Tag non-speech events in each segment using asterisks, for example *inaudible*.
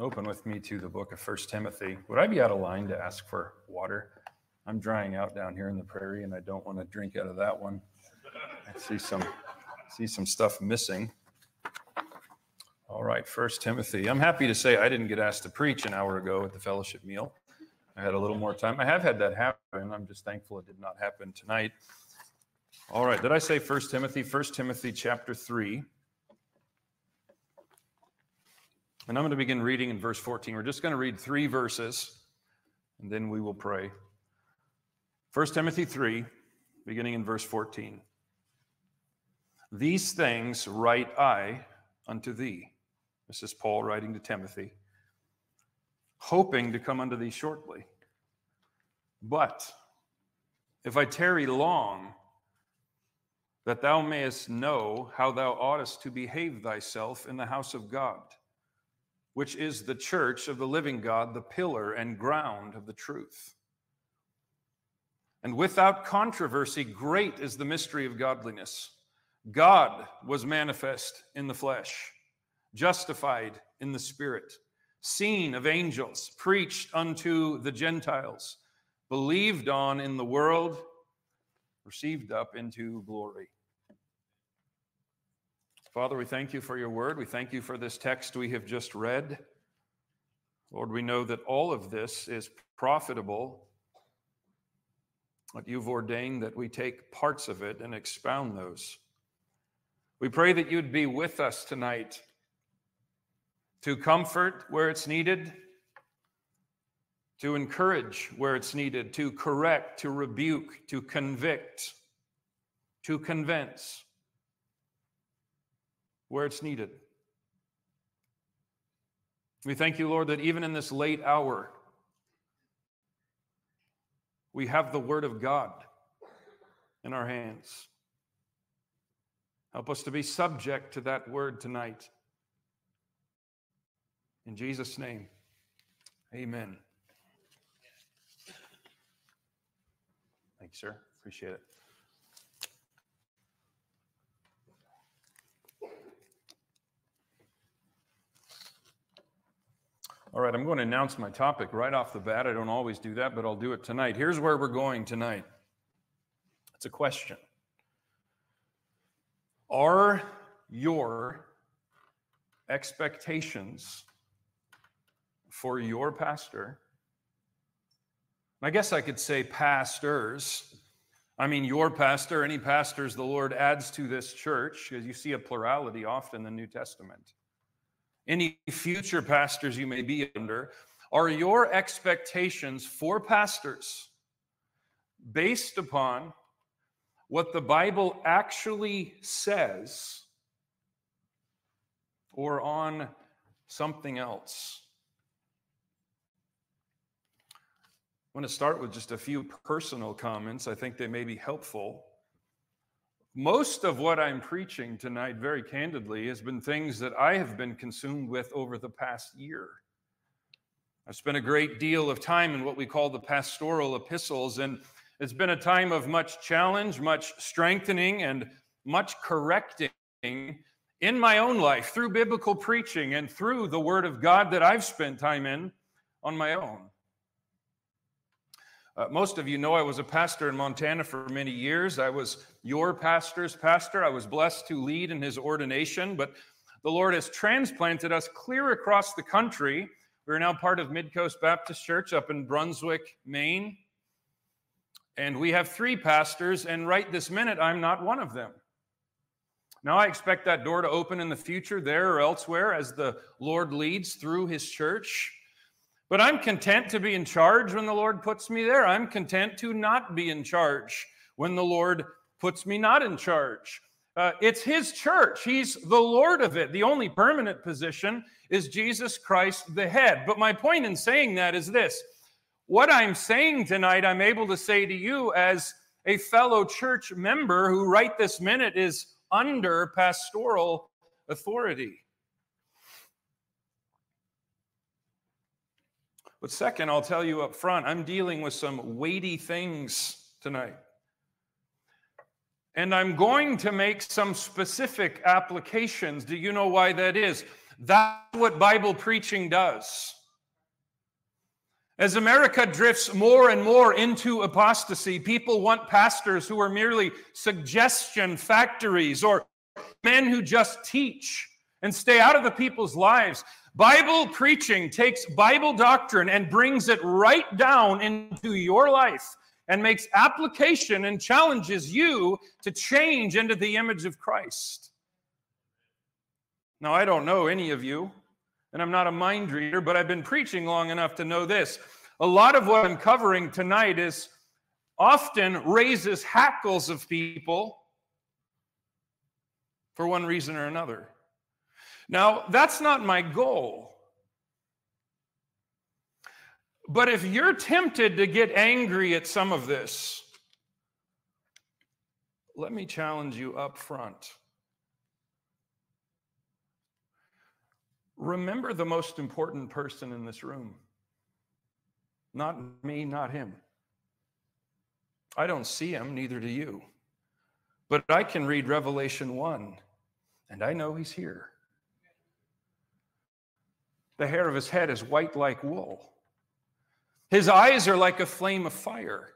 open with me to the book of First Timothy. Would I be out of line to ask for water? I'm drying out down here in the prairie, and I don't want to drink out of that one. I see some see some stuff missing. All right, First Timothy. I'm happy to say I didn't get asked to preach an hour ago at the fellowship meal. I had a little more time. I have had that happen. I'm just thankful it did not happen tonight. All right, did I say First Timothy? First Timothy chapter 3. And I'm going to begin reading in verse 14. We're just going to read three verses, and then we will pray. 1 Timothy 3, beginning in verse 14. These things write I unto thee. This is Paul writing to Timothy, hoping to come unto thee shortly. But if I tarry long, that thou mayest know how thou oughtest to behave thyself in the house of God which is the church of the living God, the pillar and ground of the truth. And without controversy, great is the mystery of godliness. God was manifest in the flesh, justified in the spirit, seen of angels, preached unto the Gentiles, believed on in the world, received up into glory. Father, we thank you for your word. We thank you for this text we have just read. Lord, we know that all of this is profitable, but you've ordained that we take parts of it and expound those. We pray that you'd be with us tonight to comfort where it's needed, to encourage where it's needed, to correct, to rebuke, to convict, to convince where it's needed. We thank you, Lord, that even in this late hour, we have the Word of God in our hands. Help us to be subject to that Word tonight. In Jesus' name, amen. Thank you, sir. Appreciate it. All right, I'm going to announce my topic right off the bat. I don't always do that, but I'll do it tonight. Here's where we're going tonight it's a question Are your expectations for your pastor? I guess I could say pastors. I mean, your pastor, any pastors the Lord adds to this church, because you see a plurality often in the New Testament any future pastors you may be under, are your expectations for pastors based upon what the Bible actually says or on something else? I want to start with just a few personal comments. I think they may be helpful. Most of what I'm preaching tonight, very candidly, has been things that I have been consumed with over the past year. I've spent a great deal of time in what we call the pastoral epistles, and it's been a time of much challenge, much strengthening, and much correcting in my own life through biblical preaching and through the Word of God that I've spent time in on my own. Uh, most of you know I was a pastor in Montana for many years. I was your pastor's pastor. I was blessed to lead in his ordination, but the Lord has transplanted us clear across the country. We're now part of Midcoast Baptist Church up in Brunswick, Maine. And we have three pastors, and right this minute, I'm not one of them. Now, I expect that door to open in the future there or elsewhere as the Lord leads through his church. But I'm content to be in charge when the Lord puts me there. I'm content to not be in charge when the Lord puts me not in charge. Uh, it's His church. He's the Lord of it. The only permanent position is Jesus Christ, the head. But my point in saying that is this what I'm saying tonight, I'm able to say to you as a fellow church member who, right this minute, is under pastoral authority. But second, I'll tell you up front, I'm dealing with some weighty things tonight. And I'm going to make some specific applications. Do you know why that is? That's what Bible preaching does. As America drifts more and more into apostasy, people want pastors who are merely suggestion factories or men who just teach and stay out of the people's lives. Bible preaching takes Bible doctrine and brings it right down into your life and makes application and challenges you to change into the image of Christ. Now, I don't know any of you, and I'm not a mind reader, but I've been preaching long enough to know this. A lot of what I'm covering tonight is often raises hackles of people for one reason or another. Now, that's not my goal. But if you're tempted to get angry at some of this, let me challenge you up front. Remember the most important person in this room. Not me, not him. I don't see him, neither do you. But I can read Revelation 1, and I know he's here. The hair of his head is white like wool. His eyes are like a flame of fire.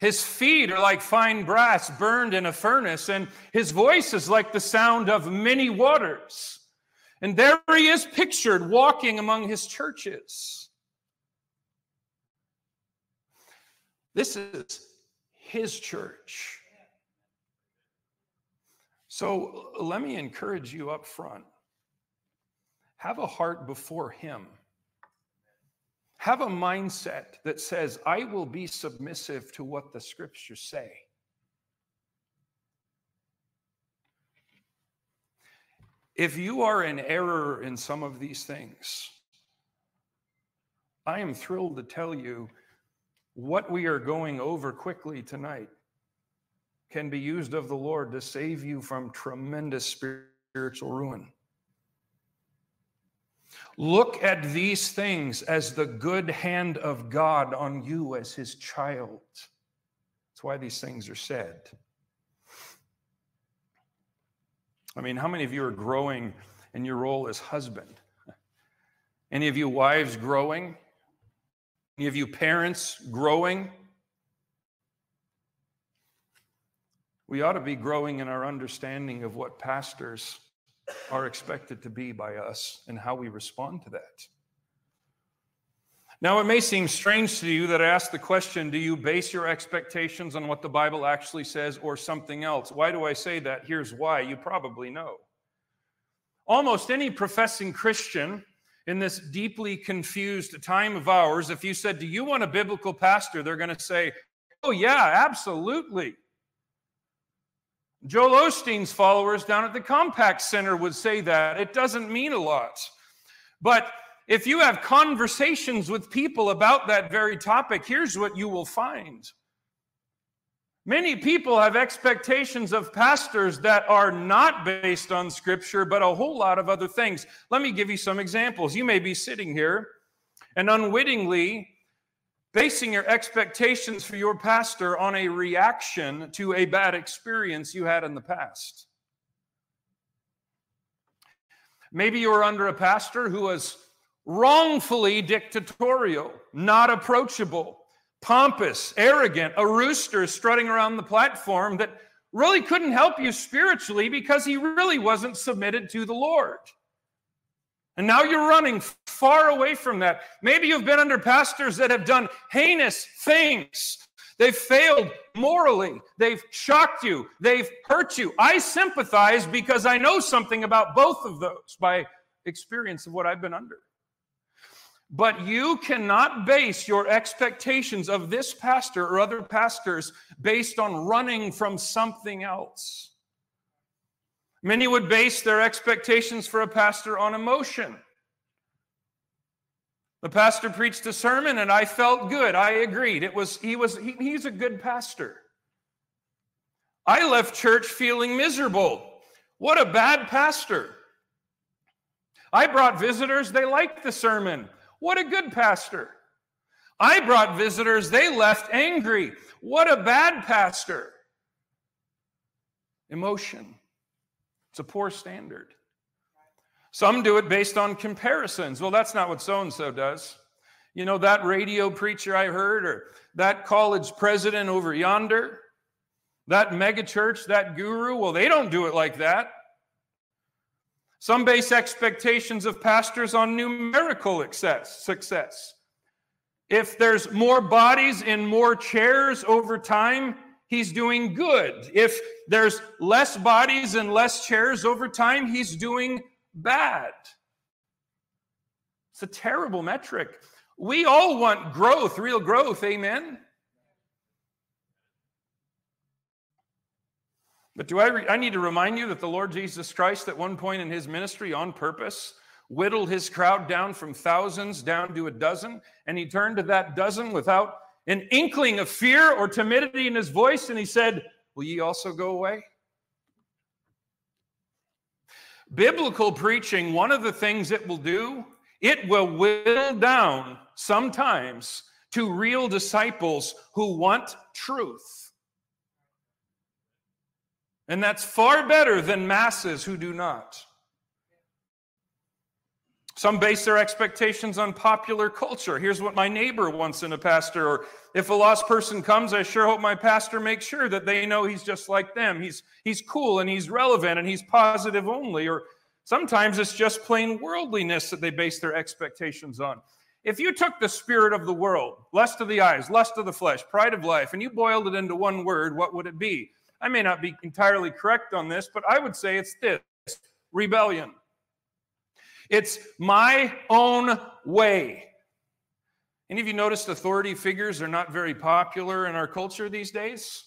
His feet are like fine brass burned in a furnace, and his voice is like the sound of many waters. And there he is pictured walking among his churches. This is his church. So let me encourage you up front have a heart before him. Have a mindset that says, I will be submissive to what the scriptures say. If you are in error in some of these things, I am thrilled to tell you what we are going over quickly tonight can be used of the Lord to save you from tremendous spiritual ruin. Look at these things as the good hand of God on you as his child. That's why these things are said. I mean, how many of you are growing in your role as husband? Any of you wives growing? Any of you parents growing? We ought to be growing in our understanding of what pastors are expected to be by us and how we respond to that. Now, it may seem strange to you that I ask the question do you base your expectations on what the Bible actually says or something else? Why do I say that? Here's why. You probably know. Almost any professing Christian in this deeply confused time of ours, if you said, Do you want a biblical pastor? they're going to say, Oh, yeah, absolutely. Joel Osteen's followers down at the Compaq Center would say that. It doesn't mean a lot. But if you have conversations with people about that very topic, here's what you will find. Many people have expectations of pastors that are not based on scripture, but a whole lot of other things. Let me give you some examples. You may be sitting here and unwittingly basing your expectations for your pastor on a reaction to a bad experience you had in the past. Maybe you were under a pastor who was wrongfully dictatorial, not approachable, pompous, arrogant, a rooster strutting around the platform that really couldn't help you spiritually because he really wasn't submitted to the Lord. And now you're running far away from that. Maybe you've been under pastors that have done heinous things. They've failed morally. They've shocked you. They've hurt you. I sympathize because I know something about both of those by experience of what I've been under. But you cannot base your expectations of this pastor or other pastors based on running from something else. Many would base their expectations for a pastor on emotion. The pastor preached a sermon and I felt good. I agreed. It was he was he, he's a good pastor. I left church feeling miserable. What a bad pastor. I brought visitors, they liked the sermon. What a good pastor. I brought visitors, they left angry. What a bad pastor. Emotion. It's a poor standard. Some do it based on comparisons. Well, that's not what so and so does. You know, that radio preacher I heard, or that college president over yonder, that megachurch, that guru, well, they don't do it like that. Some base expectations of pastors on numerical success. If there's more bodies in more chairs over time, he's doing good. If there's less bodies and less chairs over time, he's doing bad. It's a terrible metric. We all want growth, real growth, amen? But do I, re- I need to remind you that the Lord Jesus Christ, at one point in his ministry, on purpose, whittled his crowd down from thousands down to a dozen, and he turned to that dozen without an inkling of fear or timidity in his voice, and he said, Will ye also go away? Biblical preaching, one of the things it will do, it will whittle down sometimes to real disciples who want truth. And that's far better than masses who do not. Some base their expectations on popular culture. Here's what my neighbor wants in a pastor. Or if a lost person comes, I sure hope my pastor makes sure that they know he's just like them. He's, he's cool and he's relevant and he's positive only. Or sometimes it's just plain worldliness that they base their expectations on. If you took the spirit of the world, lust of the eyes, lust of the flesh, pride of life, and you boiled it into one word, what would it be? I may not be entirely correct on this, but I would say it's this rebellion. It's my own way. Any of you noticed authority figures are not very popular in our culture these days?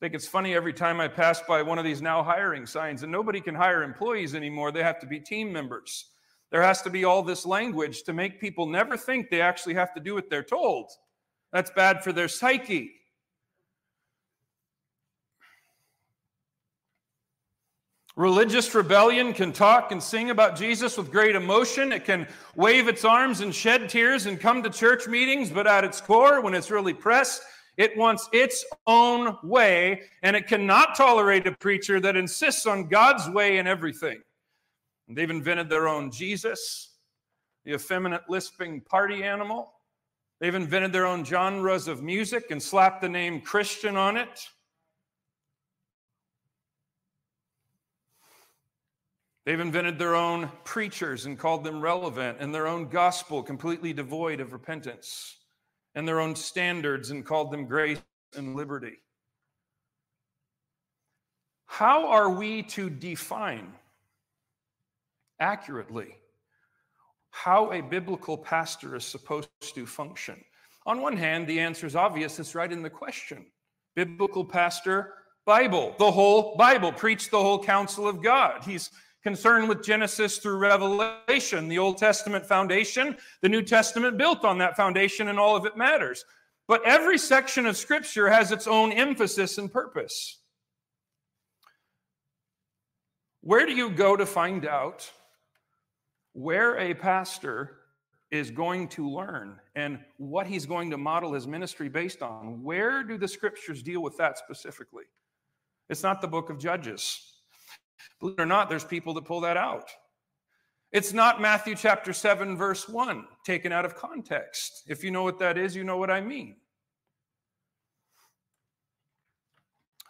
I think it's funny every time I pass by one of these now hiring signs, and nobody can hire employees anymore. They have to be team members. There has to be all this language to make people never think they actually have to do what they're told. That's bad for their psyche. Religious rebellion can talk and sing about Jesus with great emotion. It can wave its arms and shed tears and come to church meetings, but at its core, when it's really pressed, it wants its own way, and it cannot tolerate a preacher that insists on God's way in everything. And they've invented their own Jesus, the effeminate lisping party animal. They've invented their own genres of music and slapped the name Christian on it. They've invented their own preachers and called them relevant, and their own gospel completely devoid of repentance, and their own standards and called them grace and liberty. How are we to define accurately how a biblical pastor is supposed to function? On one hand, the answer is obvious, it's right in the question. Biblical pastor, Bible, the whole Bible, preach the whole counsel of God. He's concerned with Genesis through Revelation, the Old Testament foundation, the New Testament built on that foundation, and all of it matters. But every section of Scripture has its own emphasis and purpose. Where do you go to find out where a pastor is going to learn and what he's going to model his ministry based on? Where do the Scriptures deal with that specifically? It's not the book of Judges. Believe it or not, there's people that pull that out. It's not Matthew chapter 7, verse 1, taken out of context. If you know what that is, you know what I mean.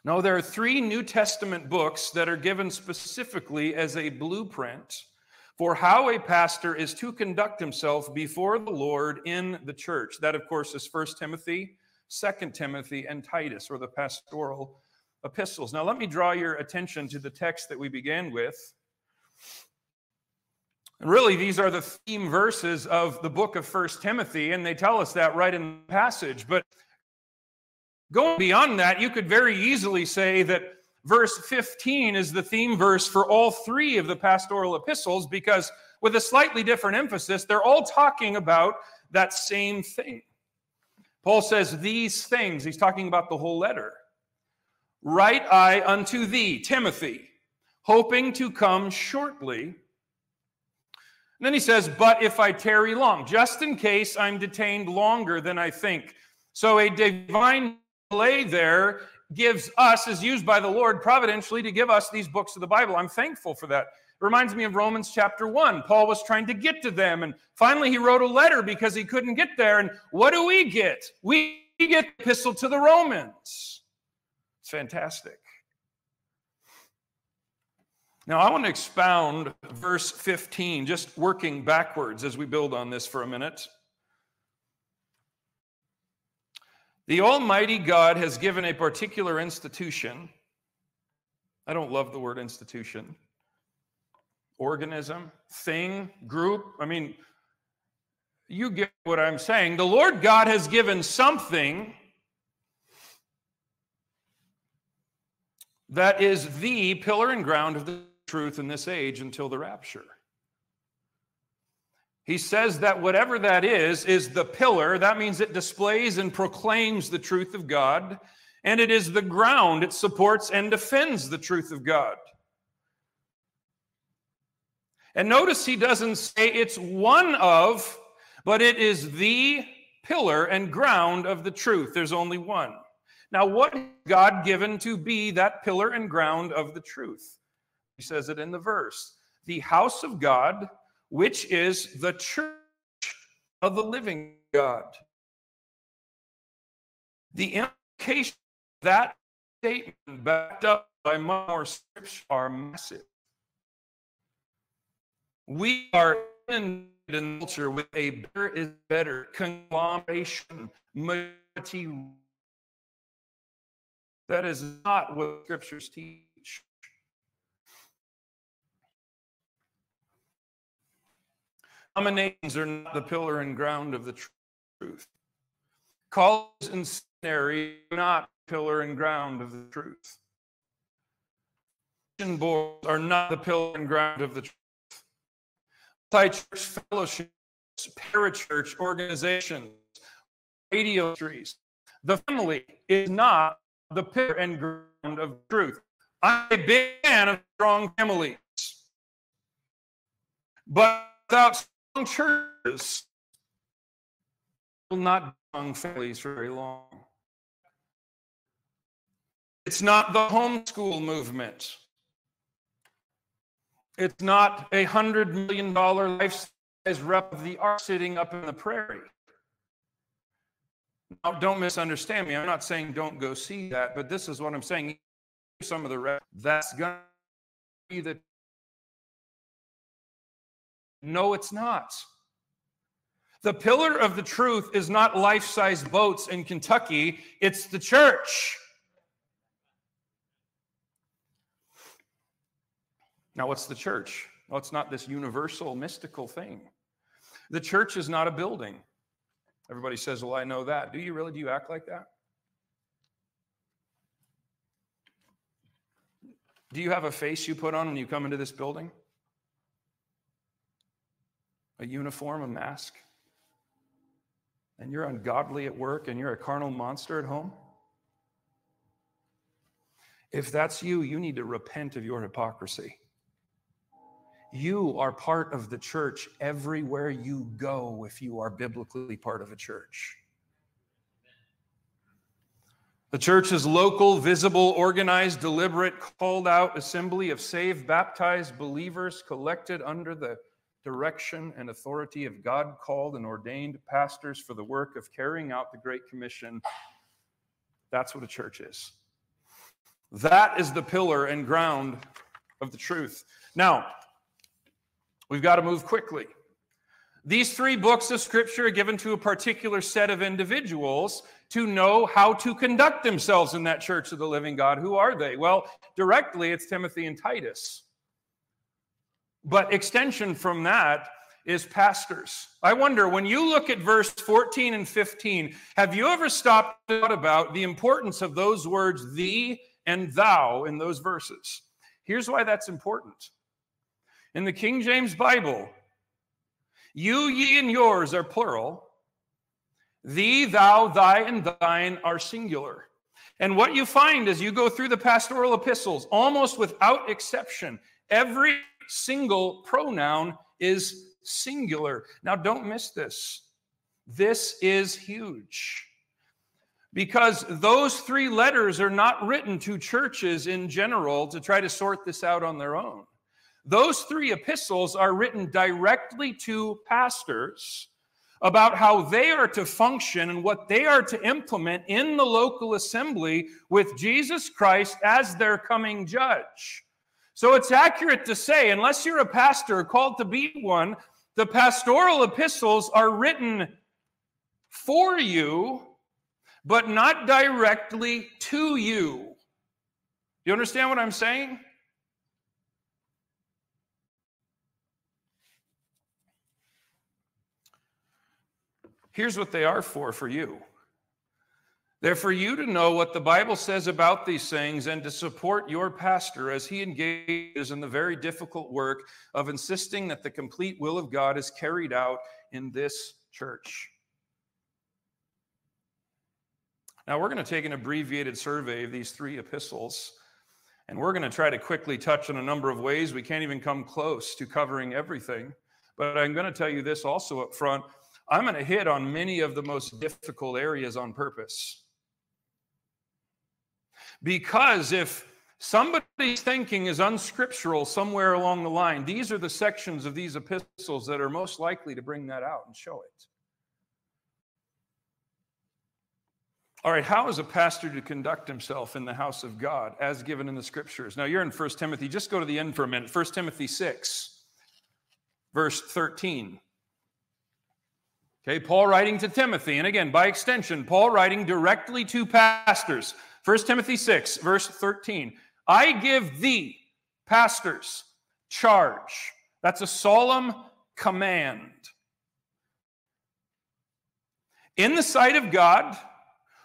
No, there are three New Testament books that are given specifically as a blueprint for how a pastor is to conduct himself before the Lord in the church. That, of course, is First Timothy, Second Timothy, and Titus, or the pastoral epistles. Now, let me draw your attention to the text that we began with. And really, these are the theme verses of the book of First Timothy, and they tell us that right in the passage. But going beyond that, you could very easily say that verse 15 is the theme verse for all three of the pastoral epistles because, with a slightly different emphasis, they're all talking about that same thing. Paul says these things, he's talking about the whole letter. Write I unto thee, Timothy, hoping to come shortly. And then he says, But if I tarry long, just in case I'm detained longer than I think. So a divine delay there gives us, is used by the Lord providentially to give us these books of the Bible. I'm thankful for that. It reminds me of Romans chapter 1. Paul was trying to get to them, and finally he wrote a letter because he couldn't get there. And what do we get? We get the epistle to the Romans. It's fantastic. Now, I want to expound verse 15, just working backwards as we build on this for a minute. The Almighty God has given a particular institution. I don't love the word institution, organism, thing, group. I mean, you get what I'm saying. The Lord God has given something that is the pillar and ground of the truth in this age until the rapture. He says that whatever that is, is the pillar. That means it displays and proclaims the truth of God. And it is the ground. It supports and defends the truth of God. And notice he doesn't say it's one of, but it is the pillar and ground of the truth. There's only one. Now, what God given to be that pillar and ground of the truth? He says it in the verse the house of God which is the church of the living God. The implication of that statement, backed up by more scripture, are massive. We are in culture with a better is better conglomeration, majority. That is not what scriptures teach. Denominations are not the pillar and ground of the truth. Colleges and seminary are not pillar and ground of the truth. Mission boards are not the pillar and ground of the truth. Multi-church fellowships, parachurch organizations, radio trees. The family is not the pillar and ground of truth. I'm a big fan of strong families. But without strong churches will not strong families for very long. It's not the homeschool movement. It's not a hundred million dollar life size rep of the ark sitting up in the prairie. Now, don't misunderstand me. I'm not saying don't go see that, but this is what I'm saying. Some of the rest, that's going to be the no, it's not. The pillar of the truth is not life size boats in Kentucky, it's the church. Now, what's the church? Well, it's not this universal mystical thing. The church is not a building. Everybody says, Well, I know that. Do you really? Do you act like that? Do you have a face you put on when you come into this building? a uniform, a mask, and you're ungodly at work and you're a carnal monster at home? If that's you, you need to repent of your hypocrisy. You are part of the church everywhere you go if you are biblically part of a church. The church is local, visible, organized, deliberate, called out assembly of saved, baptized believers collected under the direction, and authority of God called and ordained pastors for the work of carrying out the Great Commission. That's what a church is. That is the pillar and ground of the truth. Now, we've got to move quickly. These three books of scripture are given to a particular set of individuals to know how to conduct themselves in that church of the living God. Who are they? Well, directly, it's Timothy and Titus. But extension from that is pastors. I wonder when you look at verse 14 and 15, have you ever stopped thought about the importance of those words thee and thou in those verses? Here's why that's important. In the King James Bible, you, ye, and yours are plural. Thee, thou, thy, and thine are singular. And what you find as you go through the pastoral epistles, almost without exception, every single pronoun is singular. Now, don't miss this. This is huge because those three letters are not written to churches in general to try to sort this out on their own. Those three epistles are written directly to pastors about how they are to function and what they are to implement in the local assembly with Jesus Christ as their coming judge. So it's accurate to say, unless you're a pastor called to be one, the pastoral epistles are written for you, but not directly to you. You understand what I'm saying? Here's what they are for for you. They're for you to know what the Bible says about these things and to support your pastor as he engages in the very difficult work of insisting that the complete will of God is carried out in this church. Now, we're going to take an abbreviated survey of these three epistles, and we're going to try to quickly touch on a number of ways. We can't even come close to covering everything. But I'm going to tell you this also up front I'm going to hit on many of the most difficult areas on purpose. Because if somebody's thinking is unscriptural somewhere along the line, these are the sections of these epistles that are most likely to bring that out and show it. All right, how is a pastor to conduct himself in the house of God as given in the scriptures? Now you're in 1 Timothy, just go to the end for a minute. 1 Timothy 6, verse 13. Okay, Paul writing to Timothy, and again, by extension, Paul writing directly to pastors. 1 Timothy 6, verse 13. I give thee, pastors, charge. That's a solemn command. In the sight of God,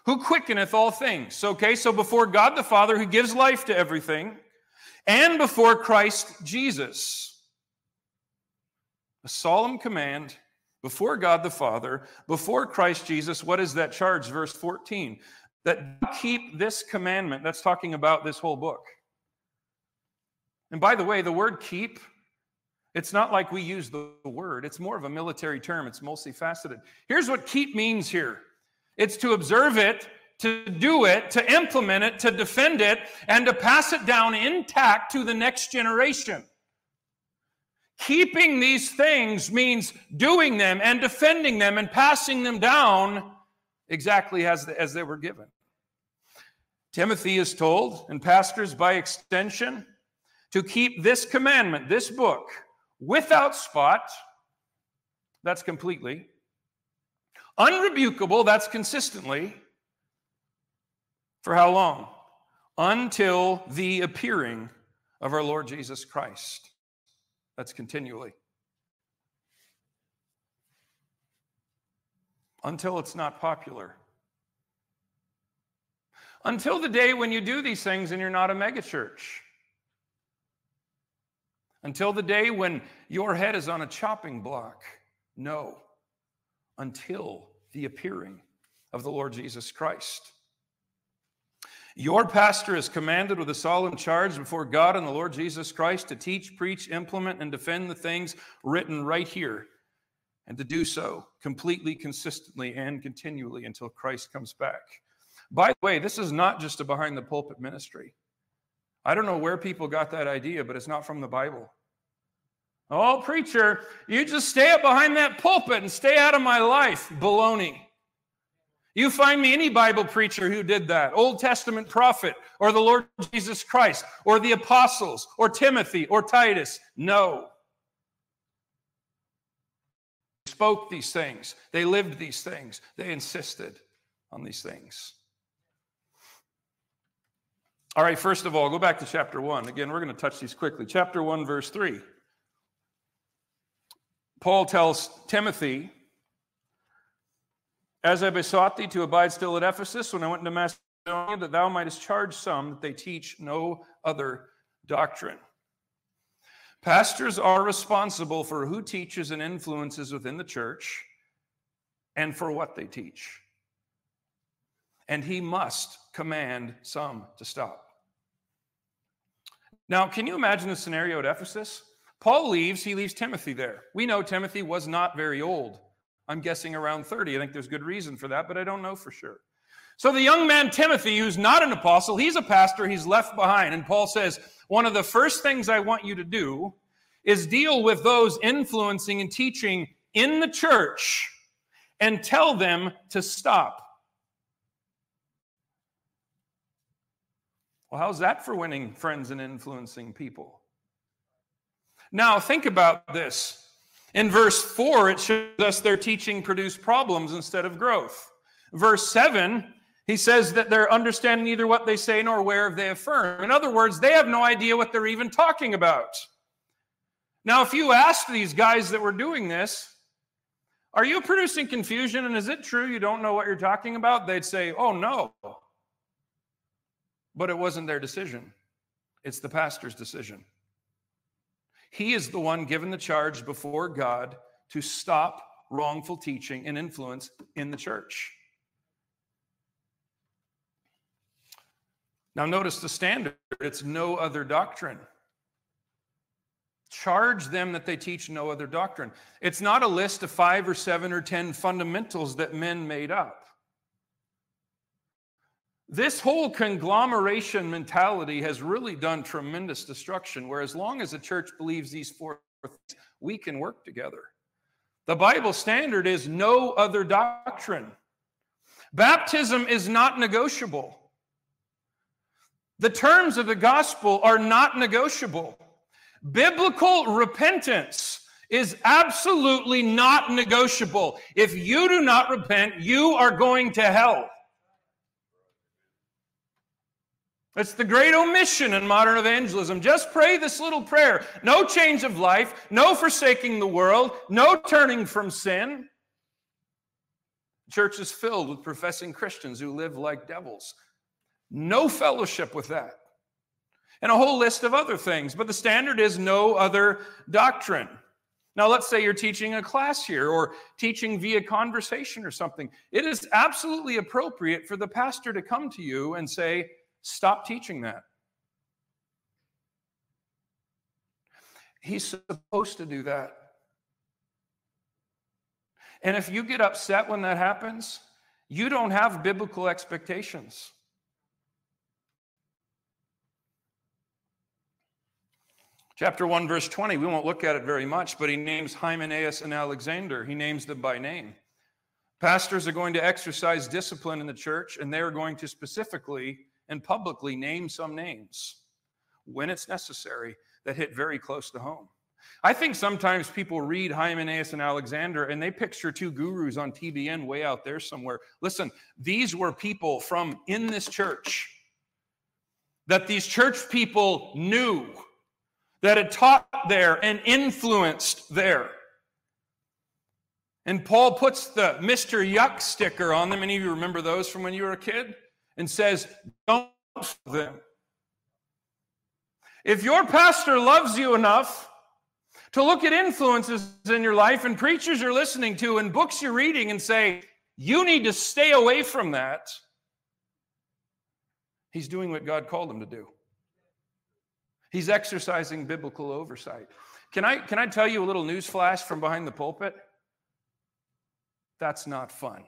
who quickeneth all things. Okay, so before God the Father, who gives life to everything, and before Christ Jesus. A solemn command before God the Father, before Christ Jesus. What is that charge? Verse 14 that keep this commandment. That's talking about this whole book. And by the way, the word keep, it's not like we use the word, it's more of a military term, it's multifaceted. Here's what keep means here it's to observe it, to do it, to implement it, to defend it, and to pass it down intact to the next generation. Keeping these things means doing them and defending them and passing them down exactly as, as they were given. Timothy is told, and pastors by extension, to keep this commandment, this book, without spot, that's completely, unrebukable, that's consistently, for how long? Until the appearing of our Lord Jesus Christ. That's continually. Until it's not popular. Until the day when you do these things and you're not a megachurch. Until the day when your head is on a chopping block. No. Until the appearing of the Lord Jesus Christ. Your pastor is commanded with a solemn charge before God and the Lord Jesus Christ to teach, preach, implement, and defend the things written right here, and to do so completely, consistently, and continually until Christ comes back. By the way, this is not just a behind the pulpit ministry. I don't know where people got that idea, but it's not from the Bible. Oh, preacher, you just stay up behind that pulpit and stay out of my life. Baloney. You find me any Bible preacher who did that, Old Testament prophet, or the Lord Jesus Christ, or the apostles, or Timothy, or Titus. No. They spoke these things, they lived these things, they insisted on these things. All right, first of all, go back to chapter 1. Again, we're going to touch these quickly. Chapter 1, verse 3. Paul tells Timothy, as I besought thee to abide still at Ephesus when I went into Macedonia, that thou mightest charge some that they teach no other doctrine. Pastors are responsible for who teaches and influences within the church and for what they teach. And he must command some to stop. Now, can you imagine the scenario at Ephesus? Paul leaves, he leaves Timothy there. We know Timothy was not very old. I'm guessing around 30. I think there's good reason for that, but I don't know for sure. So the young man Timothy, who's not an apostle, he's a pastor, he's left behind. And Paul says, One of the first things I want you to do is deal with those influencing and teaching in the church and tell them to stop. Well, how's that for winning friends and influencing people? Now, think about this. In verse 4, it shows us their teaching produced problems instead of growth. Verse 7, he says that they're understanding neither what they say nor where they affirm. In other words, they have no idea what they're even talking about. Now, if you ask these guys that were doing this, are you producing confusion and is it true you don't know what you're talking about? They'd say, oh, no. But it wasn't their decision, it's the pastor's decision. He is the one given the charge before God to stop wrongful teaching and influence in the church. Now, notice the standard it's no other doctrine. Charge them that they teach no other doctrine. It's not a list of five or seven or ten fundamentals that men made up. This whole conglomeration mentality has really done tremendous destruction, where as long as the church believes these four things, we can work together. The Bible standard is no other doctrine. Baptism is not negotiable. The terms of the gospel are not negotiable. Biblical repentance is absolutely not negotiable. If you do not repent, you are going to hell. It's the great omission in modern evangelism. Just pray this little prayer. No change of life, no forsaking the world, no turning from sin. church is filled with professing Christians who live like devils. No fellowship with that and a whole list of other things. But the standard is no other doctrine. Now, let's say you're teaching a class here or teaching via conversation or something. It is absolutely appropriate for the pastor to come to you and say, Stop teaching that. He's supposed to do that. And if you get upset when that happens, you don't have biblical expectations. Chapter 1, verse 20, we won't look at it very much, but he names Hymenaeus and Alexander. He names them by name. Pastors are going to exercise discipline in the church, and they are going to specifically and publicly name some names when it's necessary that hit very close to home. I think sometimes people read Hymenaeus and Alexander and they picture two gurus on TBN way out there somewhere. Listen, these were people from in this church that these church people knew that had taught there and influenced there. And Paul puts the Mr. Yuck sticker on them. Any of you remember those from when you were a kid? And says, Don't them. If your pastor loves you enough to look at influences in your life and preachers you're listening to and books you're reading and say, You need to stay away from that, he's doing what God called him to do. He's exercising biblical oversight. Can I, can I tell you a little news flash from behind the pulpit? That's not fun.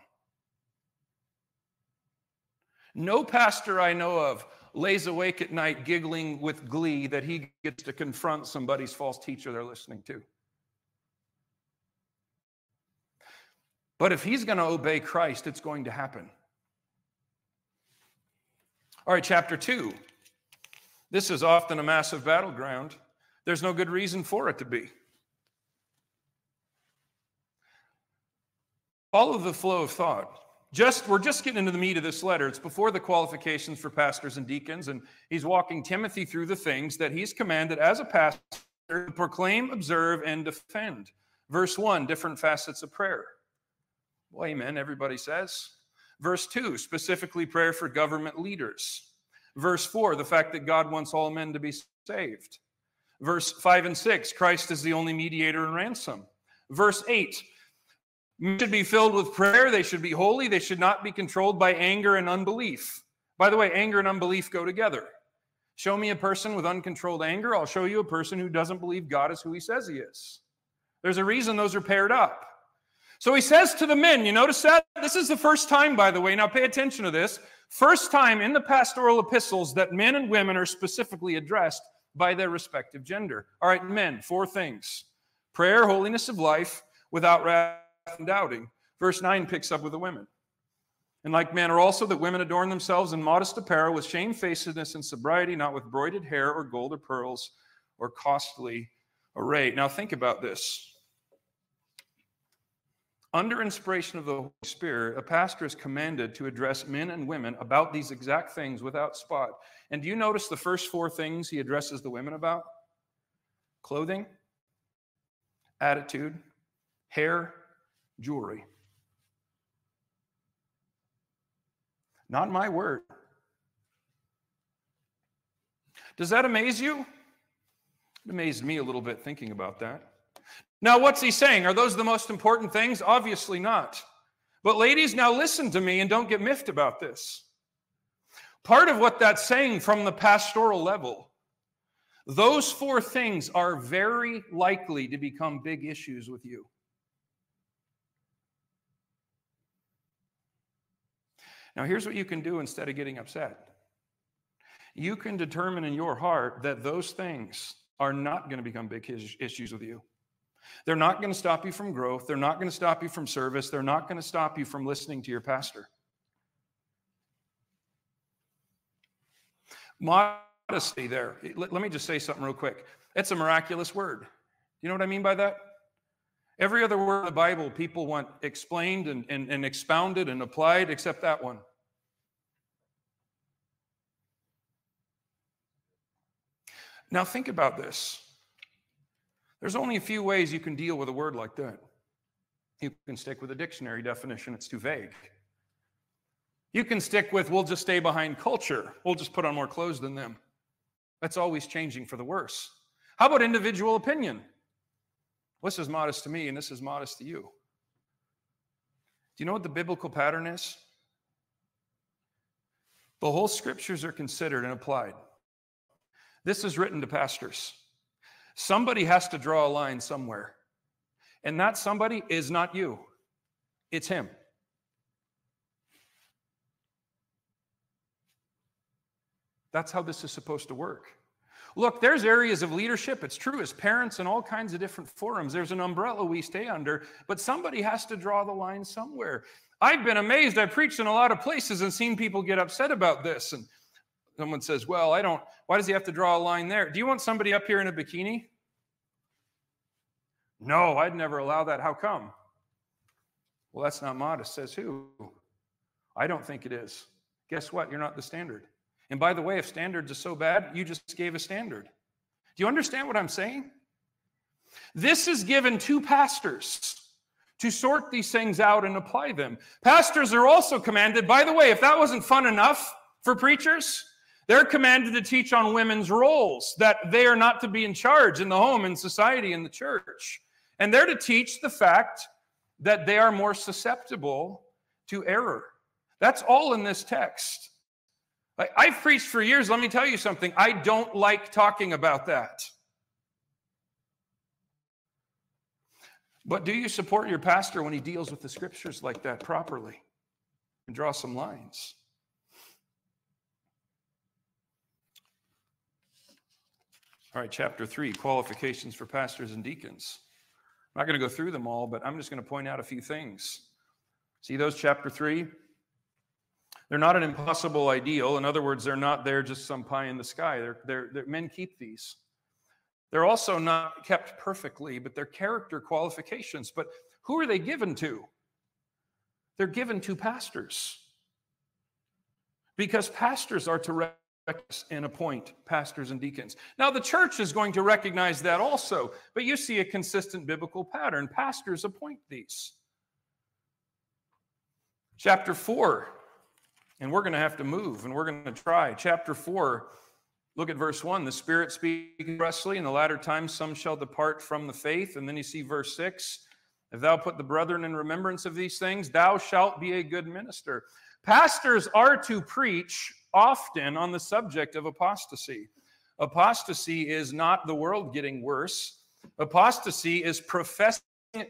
No pastor I know of lays awake at night giggling with glee that he gets to confront somebody's false teacher they're listening to. But if he's going to obey Christ, it's going to happen. All right, chapter 2. This is often a massive battleground. There's no good reason for it to be. Follow the flow of thought. Just we're just getting into the meat of this letter. It's before the qualifications for pastors and deacons, and he's walking Timothy through the things that he's commanded as a pastor to proclaim, observe, and defend. Verse one, different facets of prayer. Well, amen. Everybody says. Verse two, specifically prayer for government leaders. Verse 4, the fact that God wants all men to be saved. Verse 5 and 6, Christ is the only mediator and ransom. Verse 8, should be filled with prayer. They should be holy. They should not be controlled by anger and unbelief. By the way, anger and unbelief go together. Show me a person with uncontrolled anger. I'll show you a person who doesn't believe God is who he says he is. There's a reason those are paired up. So he says to the men, you notice that? This is the first time, by the way. Now pay attention to this. First time in the pastoral epistles that men and women are specifically addressed by their respective gender. All right, men, four things prayer, holiness of life, without wrath and doubting. Verse 9 picks up with the women. In like manner also that women adorn themselves in modest apparel with shamefacedness and sobriety, not with broided hair or gold or pearls or costly array. Now think about this. Under inspiration of the Holy Spirit, a pastor is commanded to address men and women about these exact things without spot. And do you notice the first four things he addresses the women about? Clothing, attitude, hair, jewelry. Not my word. Does that amaze you? It amazed me a little bit thinking about that. Now, what's he saying? Are those the most important things? Obviously not. But, ladies, now listen to me and don't get miffed about this. Part of what that's saying from the pastoral level, those four things are very likely to become big issues with you. Now, here's what you can do instead of getting upset you can determine in your heart that those things are not going to become big issues with you. They're not going to stop you from growth. They're not going to stop you from service. They're not going to stop you from listening to your pastor. Modesty, there. Let, me just say something real quick. It's a miraculous word. You know what I mean by that? Every other word in the Bible, people want explained and, and, and expounded and applied, except that one. Now, think about this. There's only a few ways you can deal with a word like that. You can stick with a dictionary definition, it's too vague. You can stick with, we'll just stay behind culture, we'll just put on more clothes than them. That's always changing for the worse. How about individual opinion? This is modest to me and this is modest to you. Do you know what the biblical pattern is? The whole scriptures are considered and applied. This is written to pastors. Somebody has to draw a line somewhere. And that somebody is not you, it's him. That's how this is supposed to work. Look, there's areas of leadership, it's true, as parents and all kinds of different forums. There's an umbrella we stay under, but somebody has to draw the line somewhere. I've been amazed. I've preached in a lot of places and seen people get upset about this. And someone says, Well, I don't, why does he have to draw a line there? Do you want somebody up here in a bikini? No, I'd never allow that. How come? Well, that's not modest. Says who? I don't think it is. Guess what? You're not the standard. And by the way, if standards are so bad, you just gave a standard. Do you understand what I'm saying? This is given to pastors to sort these things out and apply them. Pastors are also commanded, by the way, if that wasn't fun enough for preachers, they're commanded to teach on women's roles, that they are not to be in charge in the home, in society, in the church. And they're to teach the fact that they are more susceptible to error. That's all in this text. I've preached for years. Let me tell you something. I don't like talking about that. But do you support your pastor when he deals with the scriptures like that properly and draw some lines? All right, chapter three qualifications for pastors and deacons. I'm not going to go through them all, but I'm just going to point out a few things. See those, chapter three? They're not an impossible ideal. In other words, they're not there just some pie in the sky. They're, they're, they're, men keep these. They're also not kept perfectly, but they're character qualifications. But who are they given to? They're given to pastors. Because pastors are to recognize and appoint pastors and deacons. Now, the church is going to recognize that also, but you see a consistent biblical pattern. Pastors appoint these. Chapter 4 and we're going to have to move and we're going to try. Chapter 4, look at verse 1. The Spirit speaks expressly, in the latter times some shall depart from the faith. And then you see verse 6 If thou put the brethren in remembrance of these things, thou shalt be a good minister. Pastors are to preach often on the subject of apostasy. Apostasy is not the world getting worse, apostasy is professing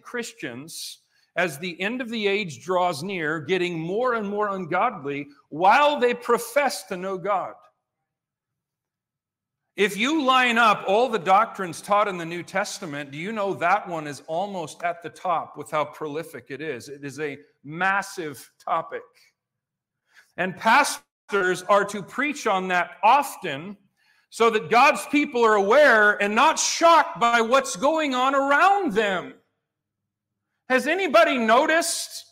Christians as the end of the age draws near, getting more and more ungodly while they profess to know God. If you line up all the doctrines taught in the New Testament, do you know that one is almost at the top with how prolific it is? It is a massive topic. And pastors are to preach on that often so that God's people are aware and not shocked by what's going on around them. Has anybody noticed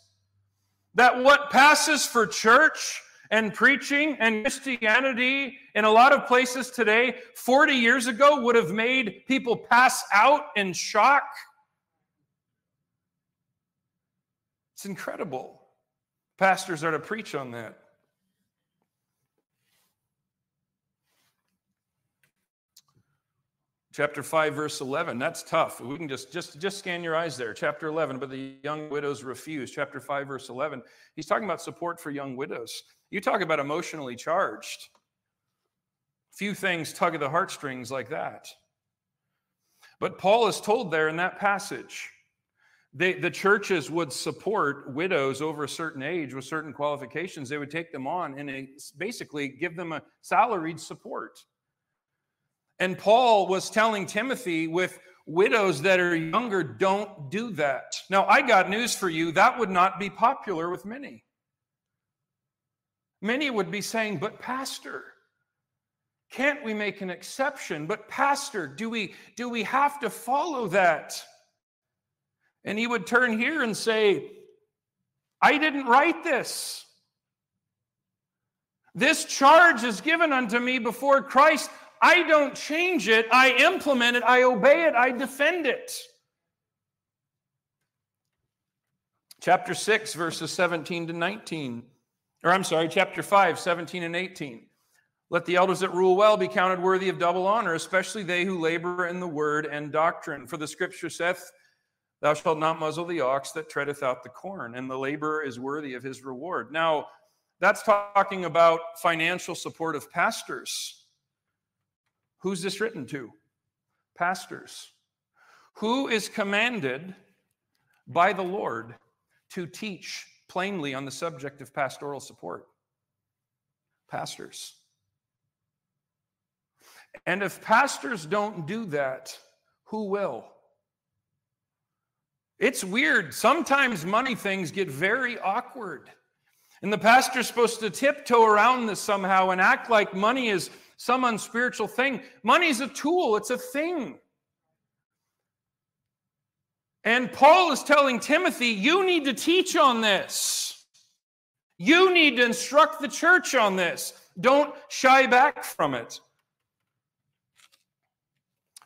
that what passes for church and preaching and Christianity in a lot of places today 40 years ago would have made people pass out in shock. It's incredible. Pastors are to preach on that. Chapter 5 verse 11 that's tough. We can just just just scan your eyes there. Chapter 11 but the young widows refuse. Chapter 5 verse 11 he's talking about support for young widows. You talk about emotionally charged. Few things tug at the heartstrings like that. But paul is told there in that passage they, the churches would support widows over a certain age with certain qualifications. They would take them on and basically give them a salaried support and Paul was telling Timothy with widows that are younger, don't do that. Now, I got news for you that would not be popular with many. Many would be saying, but Pastor, can't we make an exception? But Pastor, do we, do we have to follow that? And he would turn here and say, I didn't write this. This charge is given unto me before Christ. I don't change it, I implement it, I obey it, I defend it. Chapter 6, verses 17 to 19. Or I'm sorry, chapter 5, 17 and 18. Let the elders that rule well be counted worthy of double honor, especially they who labor in the word and doctrine. For the scripture saith, Thou shalt not muzzle the ox that treadeth out the corn, and the laborer is worthy of his reward. Now, that's talking about financial support of pastors. Who's this written to? Pastors. Who is commanded by the Lord to teach plainly on the subject of pastoral support? Pastors. And if pastors don't do that, who will? It's weird. Sometimes money things get very awkward. And the pastor's supposed to tiptoe around this somehow and act like money is some unspiritual thing. Money's a tool, it's a thing. And Paul is telling Timothy, you need to teach on this. You need to instruct the church on this. Don't shy back from it.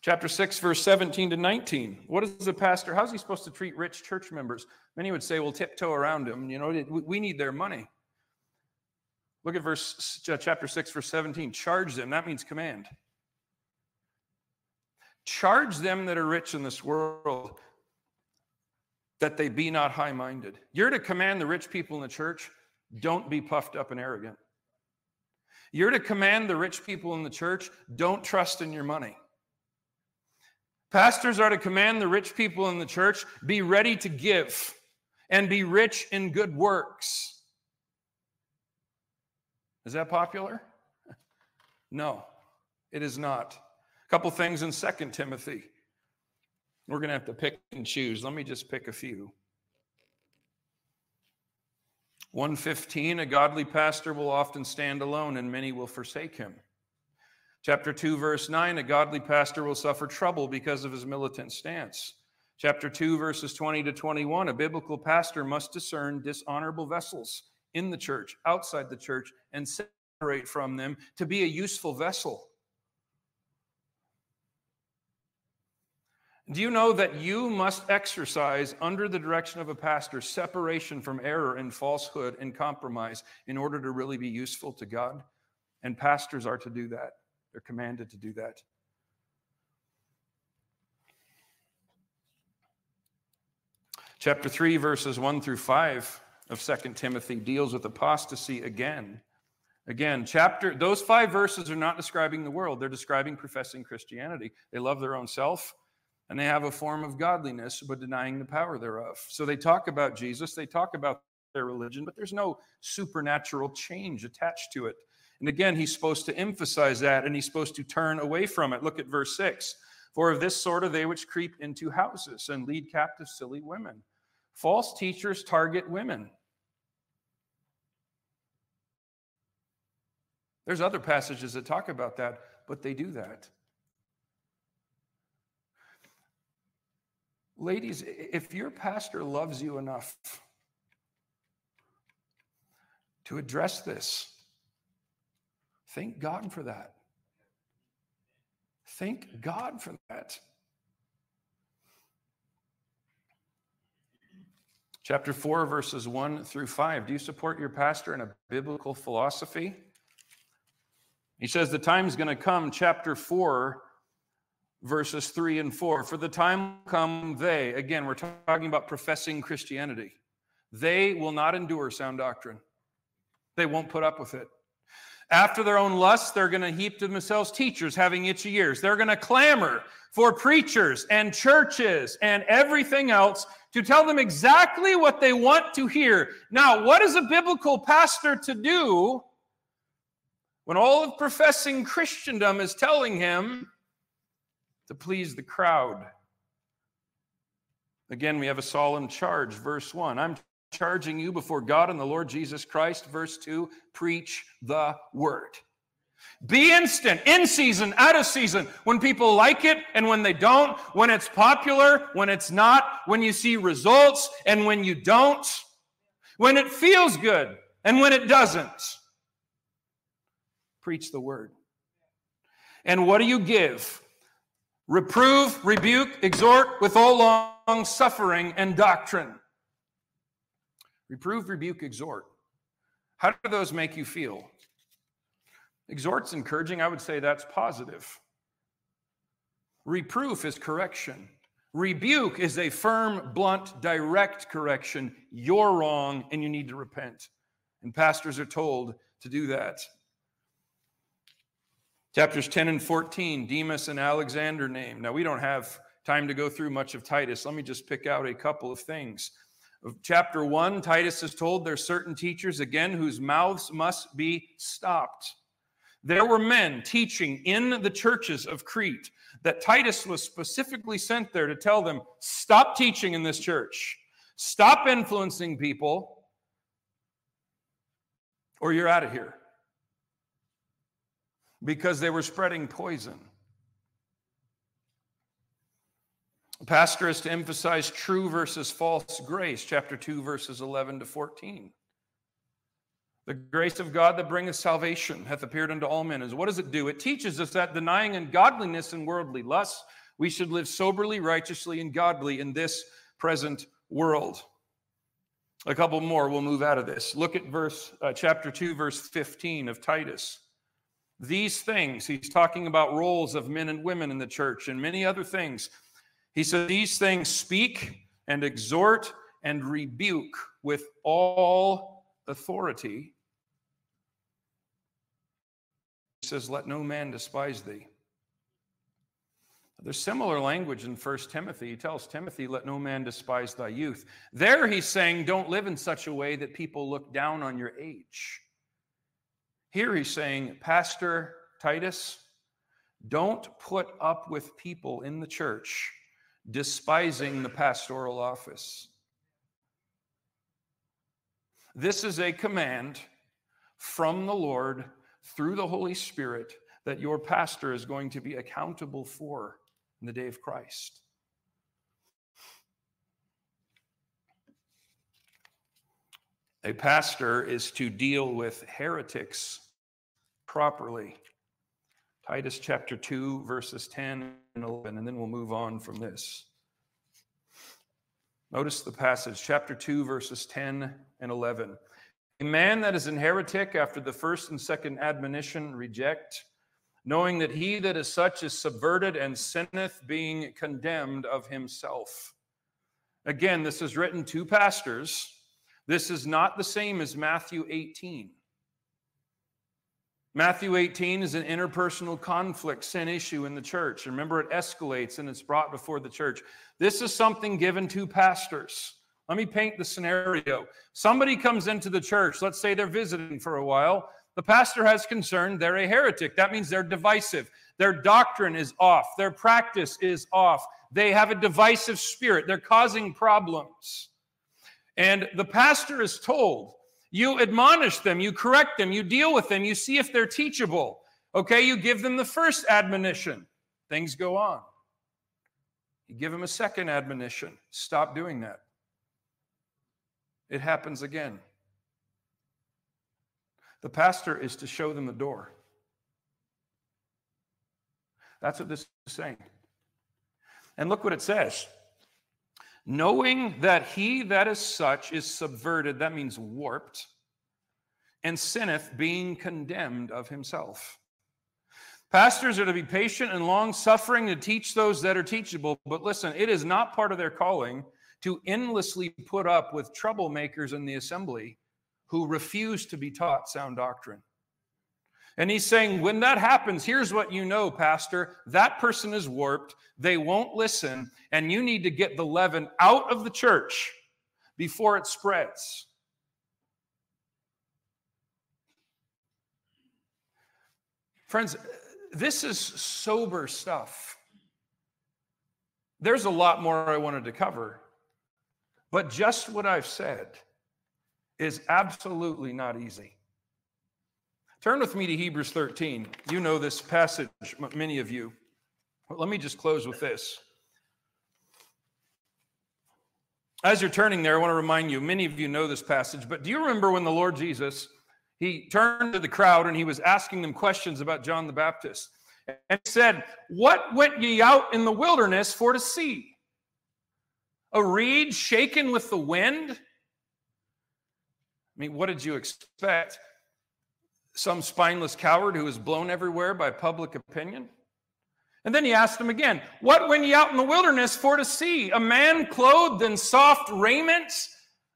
Chapter 6, verse 17 to 19. What is the pastor? How's he supposed to treat rich church members? Many would say, well, tiptoe around him. You know, we need their money. Look at verse uh, chapter 6 verse 17. Charge them. That means command. Charge them that are rich in this world that they be not high-minded. You're to command the rich people in the church, don't be puffed up and arrogant. You're to command the rich people in the church, don't trust in your money. Pastors are to command the rich people in the church, be ready to give and be rich in good works. Is that popular? *laughs* No, it is not. A couple things in Second Timothy. We're going to have to pick and choose. Let me just pick a few. 115 A godly pastor will often stand alone, and many will forsake him. Chapter 2, verse 9 A godly pastor will suffer trouble because of his militant stance. Chapter 2, verses 20 to 21 A biblical pastor must discern dishonorable vessels in the church, outside the church, and separate from them to be a useful vessel. Do you know that you must exercise, under the direction of a pastor, separation from error and falsehood and compromise in order to really be useful to God? And pastors are to do that, they're commanded to do that. Chapter 3, verses 1 through 5 of Second Timothy deals with apostasy again. Again, chapter those five verses are not describing the world, they're describing professing Christianity. They love their own self and they have a form of godliness but denying the power thereof. So they talk about Jesus, they talk about their religion, but there's no supernatural change attached to it. And again, he's supposed to emphasize that and he's supposed to turn away from it. Look at verse 6. For of this sort are they which creep into houses and lead captive silly women. False teachers target women. There's other passages that talk about that, but they do that. Ladies, if your pastor loves you enough to address this, thank God for that. Thank God for that. Chapter 4, verses 1 through 5. Do you support your pastor in a biblical philosophy? He says the time is going to come, chapter 4, verses 3 and 4. For the time will come, they, again, we're talking about professing Christianity, they will not endure sound doctrine. They won't put up with it. After their own lusts, they're going to heap to themselves teachers having itchy ears. They're going to clamor for preachers and churches and everything else to tell them exactly what they want to hear. Now, what is a biblical pastor to do when all of professing Christendom is telling him to please the crowd. Again, we have a solemn charge, verse 1. I'm charging you before God and the Lord Jesus Christ, verse 2 preach the word. Be instant, in season, out of season, when people like it and when they don't, when it's popular, when it's not, when you see results and when you don't, when it feels good and when it doesn't preach the word. And what do you give? Reprove, rebuke, exhort with all long suffering and doctrine. Reprove, rebuke, exhort. How do those make you feel? Exhort's encouraging. I would say that's positive. Reproof is correction. Rebuke is a firm, blunt, direct correction. You're wrong and you need to repent. And pastors are told to do that. Chapters 10 and 14, Demas and Alexander name. Now, we don't have time to go through much of Titus. Let me just pick out a couple of things. Chapter 1, Titus is told there's certain teachers, again, whose mouths must be stopped. There were men teaching in the churches of Crete that Titus was specifically sent there to tell them stop teaching in this church, stop influencing people, or you're out of here because they were spreading poison. The pastor is to emphasize true versus false grace, chapter 2, verses 11 to 14. The grace of God that bringeth salvation hath appeared unto all men. And what does it do? It teaches us that denying ungodliness and worldly lusts, we should live soberly, righteously, and godly in this present world. A couple more, we'll move out of this. Look at verse uh, chapter 2, verse 15 of Titus. These things, he's talking about roles of men and women in the church and many other things. He said, These things speak and exhort and rebuke with all authority. He says, Let no man despise thee. There's similar language in First Timothy. He tells Timothy, Let no man despise thy youth. There he's saying, Don't live in such a way that people look down on your age. Here he's saying, Pastor Titus, don't put up with people in the church despising the pastoral office. This is a command from the Lord through the Holy Spirit that your pastor is going to be accountable for in the day of Christ. A pastor is to deal with heretics properly. Titus chapter 2, verses 10 and 11, and then we'll move on from this. Notice the passage, chapter 2, verses 10 and 11. A man that is an heretic after the first and second admonition reject, knowing that he that is such is subverted and sinneth, being condemned of himself. Again, this is written to pastors this is not the same as Matthew 18. Matthew 18 is an interpersonal conflict, sin issue in the church. Remember, it escalates and it's brought before the church. This is something given to pastors. Let me paint the scenario. Somebody comes into the church, let's say they're visiting for a while. The pastor has concern they're a heretic. That means they're divisive. Their doctrine is off, their practice is off. They have a divisive spirit, they're causing problems. And the pastor is told, you admonish them, you correct them, you deal with them, you see if they're teachable. Okay, you give them the first admonition, things go on. You give them a second admonition, stop doing that. It happens again. The pastor is to show them the door. That's what this is saying. And look what it says. Knowing that he that is such is subverted, that means warped, and sinneth, being condemned of himself. Pastors are to be patient and long suffering to teach those that are teachable. But listen, it is not part of their calling to endlessly put up with troublemakers in the assembly who refuse to be taught sound doctrine. And he's saying, when that happens, here's what you know, Pastor. That person is warped. They won't listen. And you need to get the leaven out of the church before it spreads. Friends, this is sober stuff. There's a lot more I wanted to cover, but just what I've said is absolutely not easy. Turn with me to Hebrews 13. You know this passage, many of you. Let me just close with this. As you're turning there, I want to remind you, many of you know this passage, but do you remember when the Lord Jesus, he turned to the crowd and he was asking them questions about John the Baptist? And he said, What went ye out in the wilderness for to see? A reed shaken with the wind? I mean, what did you expect? Some spineless coward who was blown everywhere by public opinion? And then he asked him again, What went ye out in the wilderness for to see? A man clothed in soft raiment?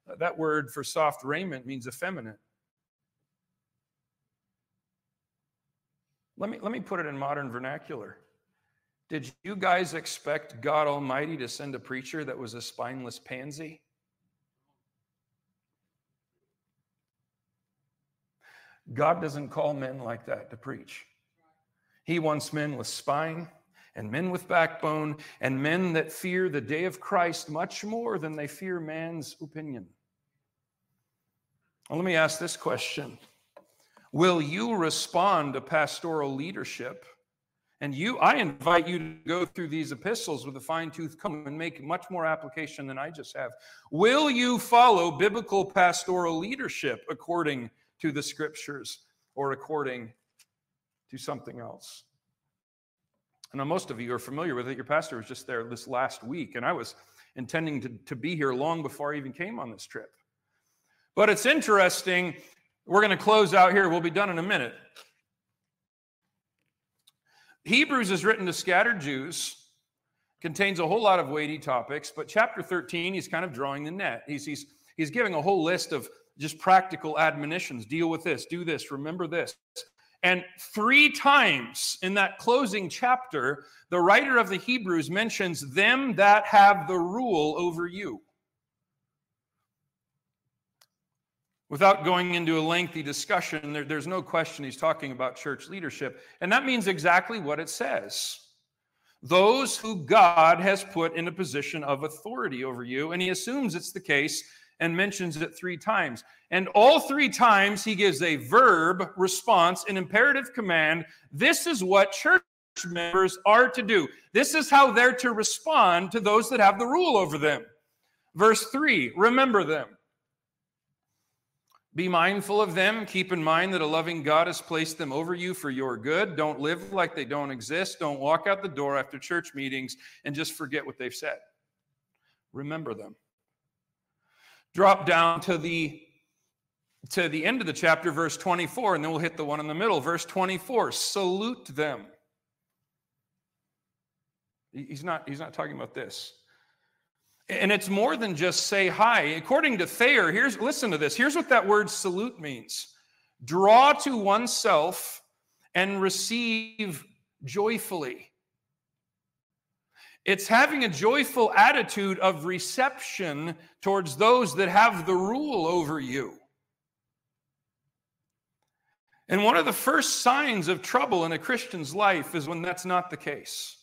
Uh, that word for soft raiment means effeminate. Let me, let me put it in modern vernacular. Did you guys expect God Almighty to send a preacher that was a spineless pansy? God doesn't call men like that to preach. He wants men with spine and men with backbone and men that fear the day of Christ much more than they fear man's opinion. Well, let me ask this question Will you respond to pastoral leadership? And you, I invite you to go through these epistles with a fine tooth comb and make much more application than I just have. Will you follow biblical pastoral leadership according to the scriptures or according to something else. I know most of you are familiar with it. Your pastor was just there this last week, and I was intending to, to be here long before I even came on this trip. But it's interesting. We're going to close out here. We'll be done in a minute. Hebrews is written to scattered Jews, contains a whole lot of weighty topics, but chapter 13, he's kind of drawing the net. He's, he's, he's giving a whole list of just practical admonitions deal with this, do this, remember this. And three times in that closing chapter, the writer of the Hebrews mentions them that have the rule over you. Without going into a lengthy discussion, there, there's no question he's talking about church leadership. And that means exactly what it says those who God has put in a position of authority over you. And he assumes it's the case and mentions it three times. And all three times he gives a verb response, an imperative command. This is what church members are to do. This is how they're to respond to those that have the rule over them. Verse 3 Remember them. Be mindful of them. Keep in mind that a loving God has placed them over you for your good. Don't live like they don't exist. Don't walk out the door after church meetings and just forget what they've said. Remember them. Drop down to the to the end of the chapter, verse 24, and then we'll hit the one in the middle. Verse 24, salute them. He's not, he's not talking about this. And it's more than just say hi. According to Thayer, here's listen to this. Here's what that word salute means. Draw to oneself and receive joyfully. It's having a joyful attitude of reception towards those that have the rule over you. And one of the first signs of trouble in a Christian's life is when that's not the case.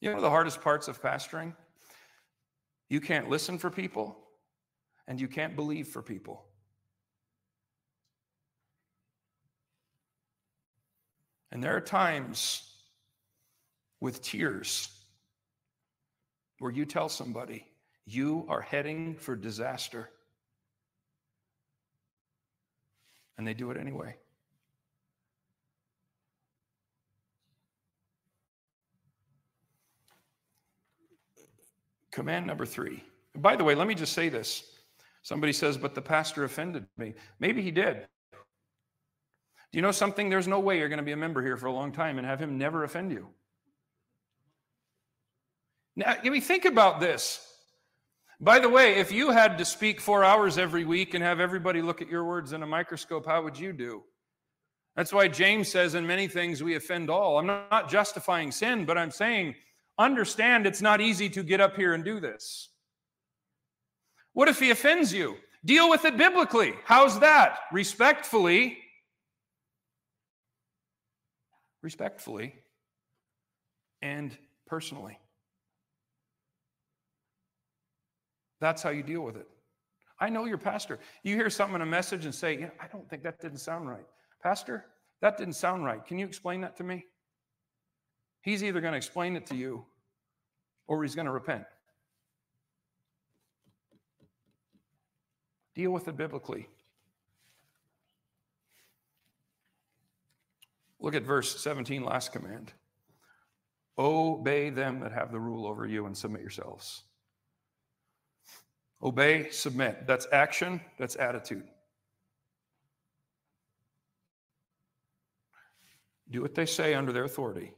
You know the hardest parts of pastoring? You can't listen for people and you can't believe for people. And there are times with tears where you tell somebody, you are heading for disaster. And they do it anyway. Command number three. By the way, let me just say this. Somebody says, but the pastor offended me. Maybe he did. Do you know something? There's no way you're going to be a member here for a long time and have him never offend you. Now, let me think about this. By the way, if you had to speak four hours every week and have everybody look at your words in a microscope, how would you do? That's why James says, in many things we offend all. I'm not justifying sin, but I'm saying, understand it's not easy to get up here and do this. What if he offends you? Deal with it biblically. How's that? Respectfully. Respectfully and personally. That's how you deal with it. I know your pastor. You hear something in a message and say, yeah, I don't think that didn't sound right. Pastor, that didn't sound right. Can you explain that to me? He's either going to explain it to you or he's going to repent. Deal with it biblically. Look at verse 17, last command. Obey them that have the rule over you and submit yourselves. Obey, submit. That's action, that's attitude. Do what they say under their authority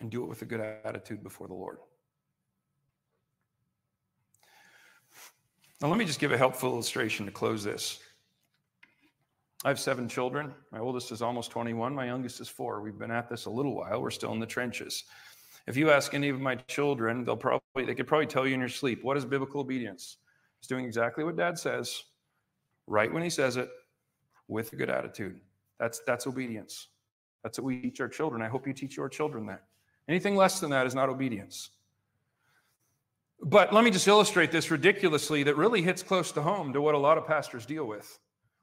and do it with a good attitude before the Lord. Now, let me just give a helpful illustration to close this. I have seven children. My oldest is almost 21. My youngest is four. We've been at this a little while. We're still in the trenches. If you ask any of my children, they'll probably they could probably tell you in your sleep what is biblical obedience. It's doing exactly what dad says, right when he says it, with a good attitude. That's that's obedience. That's what we teach our children. I hope you teach your children that. Anything less than that is not obedience. But let me just illustrate this ridiculously that really hits close to home to what a lot of pastors deal with.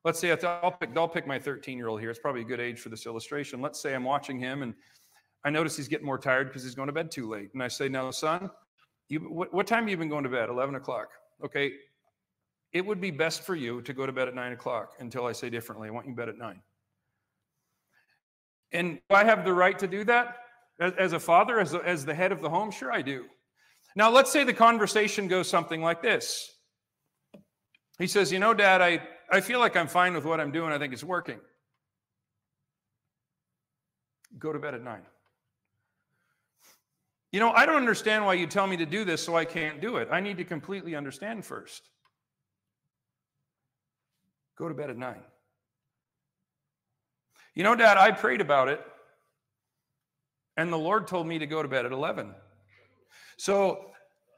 Let's say I'll pick, I'll pick my 13 year old here. It's probably a good age for this illustration. Let's say I'm watching him and I notice he's getting more tired because he's going to bed too late. And I say, Now, son, you, what, what time have you been going to bed? 11 o'clock. Okay, it would be best for you to go to bed at nine o'clock until I say differently. I want you to bed at nine. And do I have the right to do that as, as a father, as, a, as the head of the home? Sure, I do. Now, let's say the conversation goes something like this. He says, You know, Dad, I, I feel like I'm fine with what I'm doing. I think it's working. Go to bed at nine. You know, I don't understand why you tell me to do this so I can't do it. I need to completely understand first. Go to bed at nine. You know, Dad, I prayed about it, and the Lord told me to go to bed at 11. So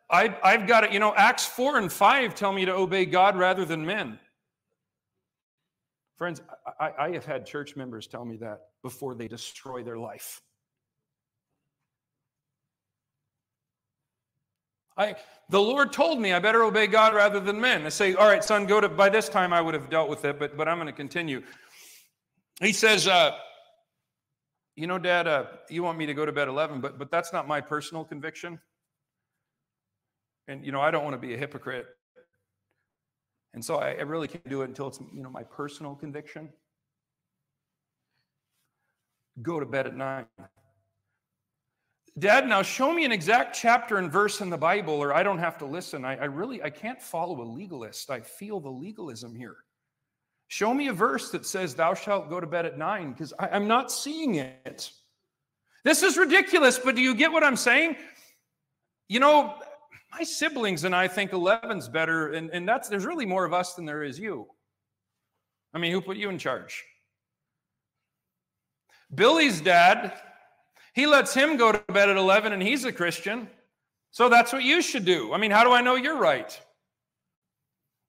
I, I've got it, you know, Acts 4 and 5 tell me to obey God rather than men. Friends, I, I have had church members tell me that before they destroy their life. I, the Lord told me I better obey God rather than men. I say, all right, son, go to, by this time I would have dealt with it, but, but I'm going to continue. He says, uh, you know, dad, uh, you want me to go to bed 11, but, but that's not my personal conviction. And, you know, I don't want to be a hypocrite. And so I, I really can't do it until it's, you know, my personal conviction. Go to bed at nine. Dad, now show me an exact chapter and verse in the Bible, or I don't have to listen. I, I, really I can't follow a legalist. I feel the legalism here. Show me a verse that says, Thou shalt go to bed at nine, because I'm not seeing it. This is ridiculous, but do you get what I'm saying? You know, my siblings and I think 11's better, and, and that's there's really more of us than there is you. I mean, who put you in charge? Billy's dad he lets him go to bed at 11 and he's a Christian. So that's what you should do. I mean, how do I know you're right?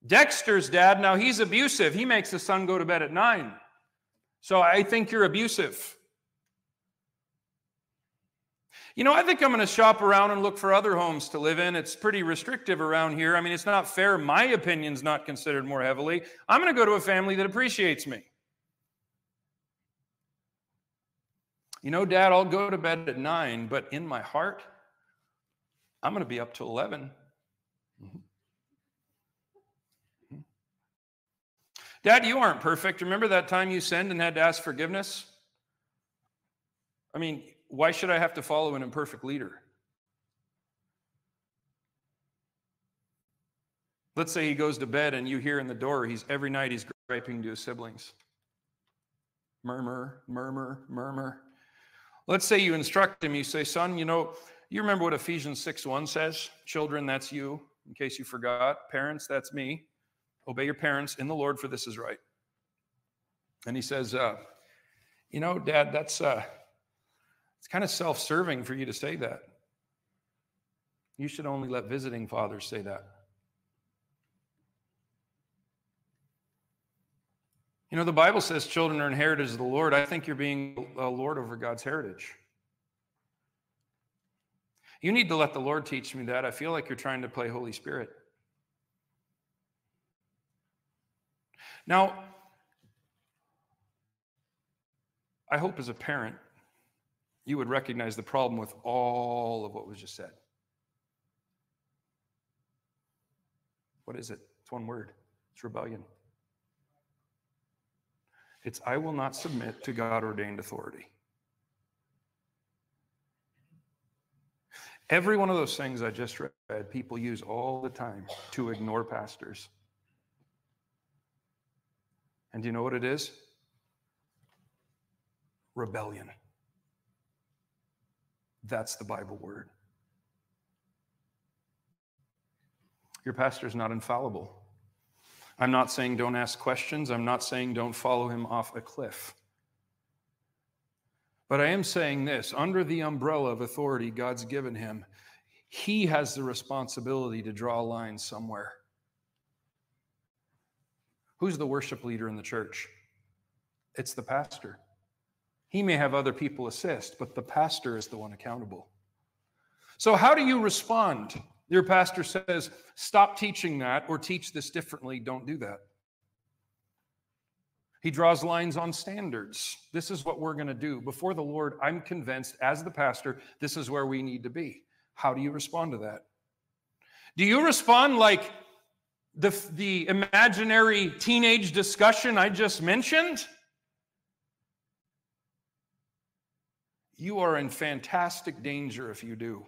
Dexter's dad, now he's abusive. He makes his son go to bed at nine. So I think you're abusive. You know, I think I'm going to shop around and look for other homes to live in. It's pretty restrictive around here. I mean, it's not fair. My opinion's not considered more heavily. I'm going to go to a family that appreciates me. You know, Dad, I'll go to bed at nine, but in my heart, I'm going to be up till 11. Mm-hmm. mm-hmm. Dad, you aren't perfect. Remember that time you sinned and had to ask forgiveness? I mean, why should I have to follow an imperfect leader? Let's say he goes to bed and you hear in the door, he's every night he's griping to his siblings. Murmur, murmur, murmur. Let's say you instruct him, you say, son, you know, you remember what Ephesians 6 1 says? Children, that's you, in case you forgot. Parents, that's me. Obey your parents in the Lord, for this is right. And he says, uh, you know, Dad, that's uh, it's kind of self serving for you to say that. You should only let visiting fathers say that. You know, the Bible says children are inherited of the Lord. I think you're being a Lord over God's heritage. You need to let the Lord teach me that. I feel like you're trying to play Holy Spirit. Now, I hope as a parent, you would recognize the problem with all of what was just said. What is it? It's one word it's rebellion. It's I will not submit to God ordained authority. Every one of those things I just read, people use all the time to ignore pastors. And do you know what it is? Rebellion. That's the Bible word. Your pastor is not infallible. I'm not saying don't ask questions. I'm not saying don't follow him off a cliff. But I am saying this under the umbrella of authority God's given him, he has the responsibility to draw a line somewhere. Who's the worship leader in the church? It's the pastor. He may have other people assist, but the pastor is the one accountable. So, how do you respond? Your pastor says, Stop teaching that or teach this differently. Don't do that. He draws lines on standards. This is what we're going to do. Before the Lord, I'm convinced as the pastor, this is where we need to be. How do you respond to that? Do you respond like the, the imaginary teenage discussion I just mentioned? You are in fantastic danger if you do.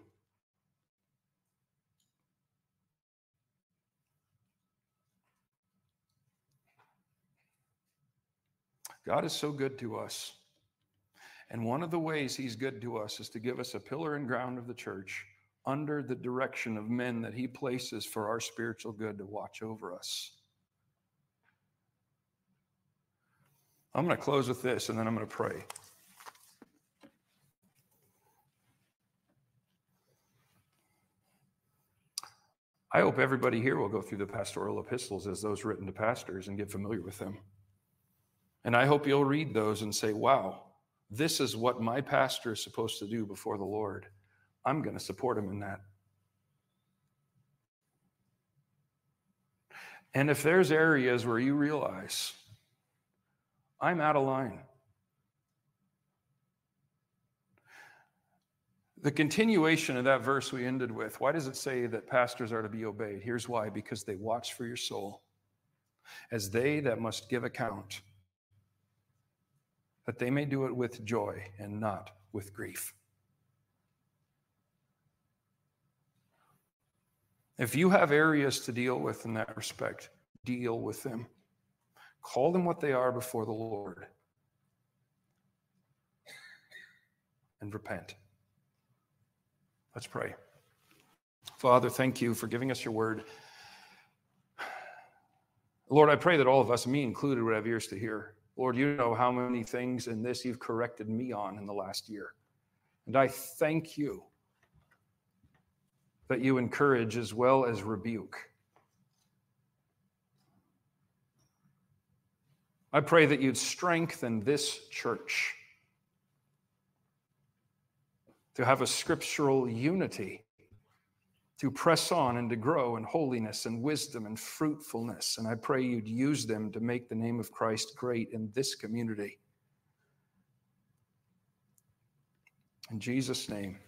God is so good to us. And one of the ways he's good to us is to give us a pillar and ground of the church under the direction of men that he places for our spiritual good to watch over us. I'm going to close with this and then I'm going to pray. I hope everybody here will go through the pastoral epistles as those written to pastors and get familiar with them. And I hope you'll read those and say, wow, this is what my pastor is supposed to do before the Lord. I'm going to support him in that. And if there's areas where you realize I'm out of line, The continuation of that verse we ended with, why does it say that pastors are to be obeyed? Here's why because they watch for your soul, as they that must give account, that they may do it with joy and not with grief. If you have areas to deal with in that respect, deal with them. Call them what they are before the Lord and repent. Let's pray. Father, thank you for giving us your word. Lord, I pray that all of us, me included, would have ears to hear. Lord, you know how many things in this you've corrected me on in the last year. And I thank you that you encourage as well as rebuke. I pray that you'd strengthen this church to have a scriptural unity, to press on and to grow in holiness and wisdom and fruitfulness. And I pray you'd use them to make the name of Christ great in this community. In Jesus' name.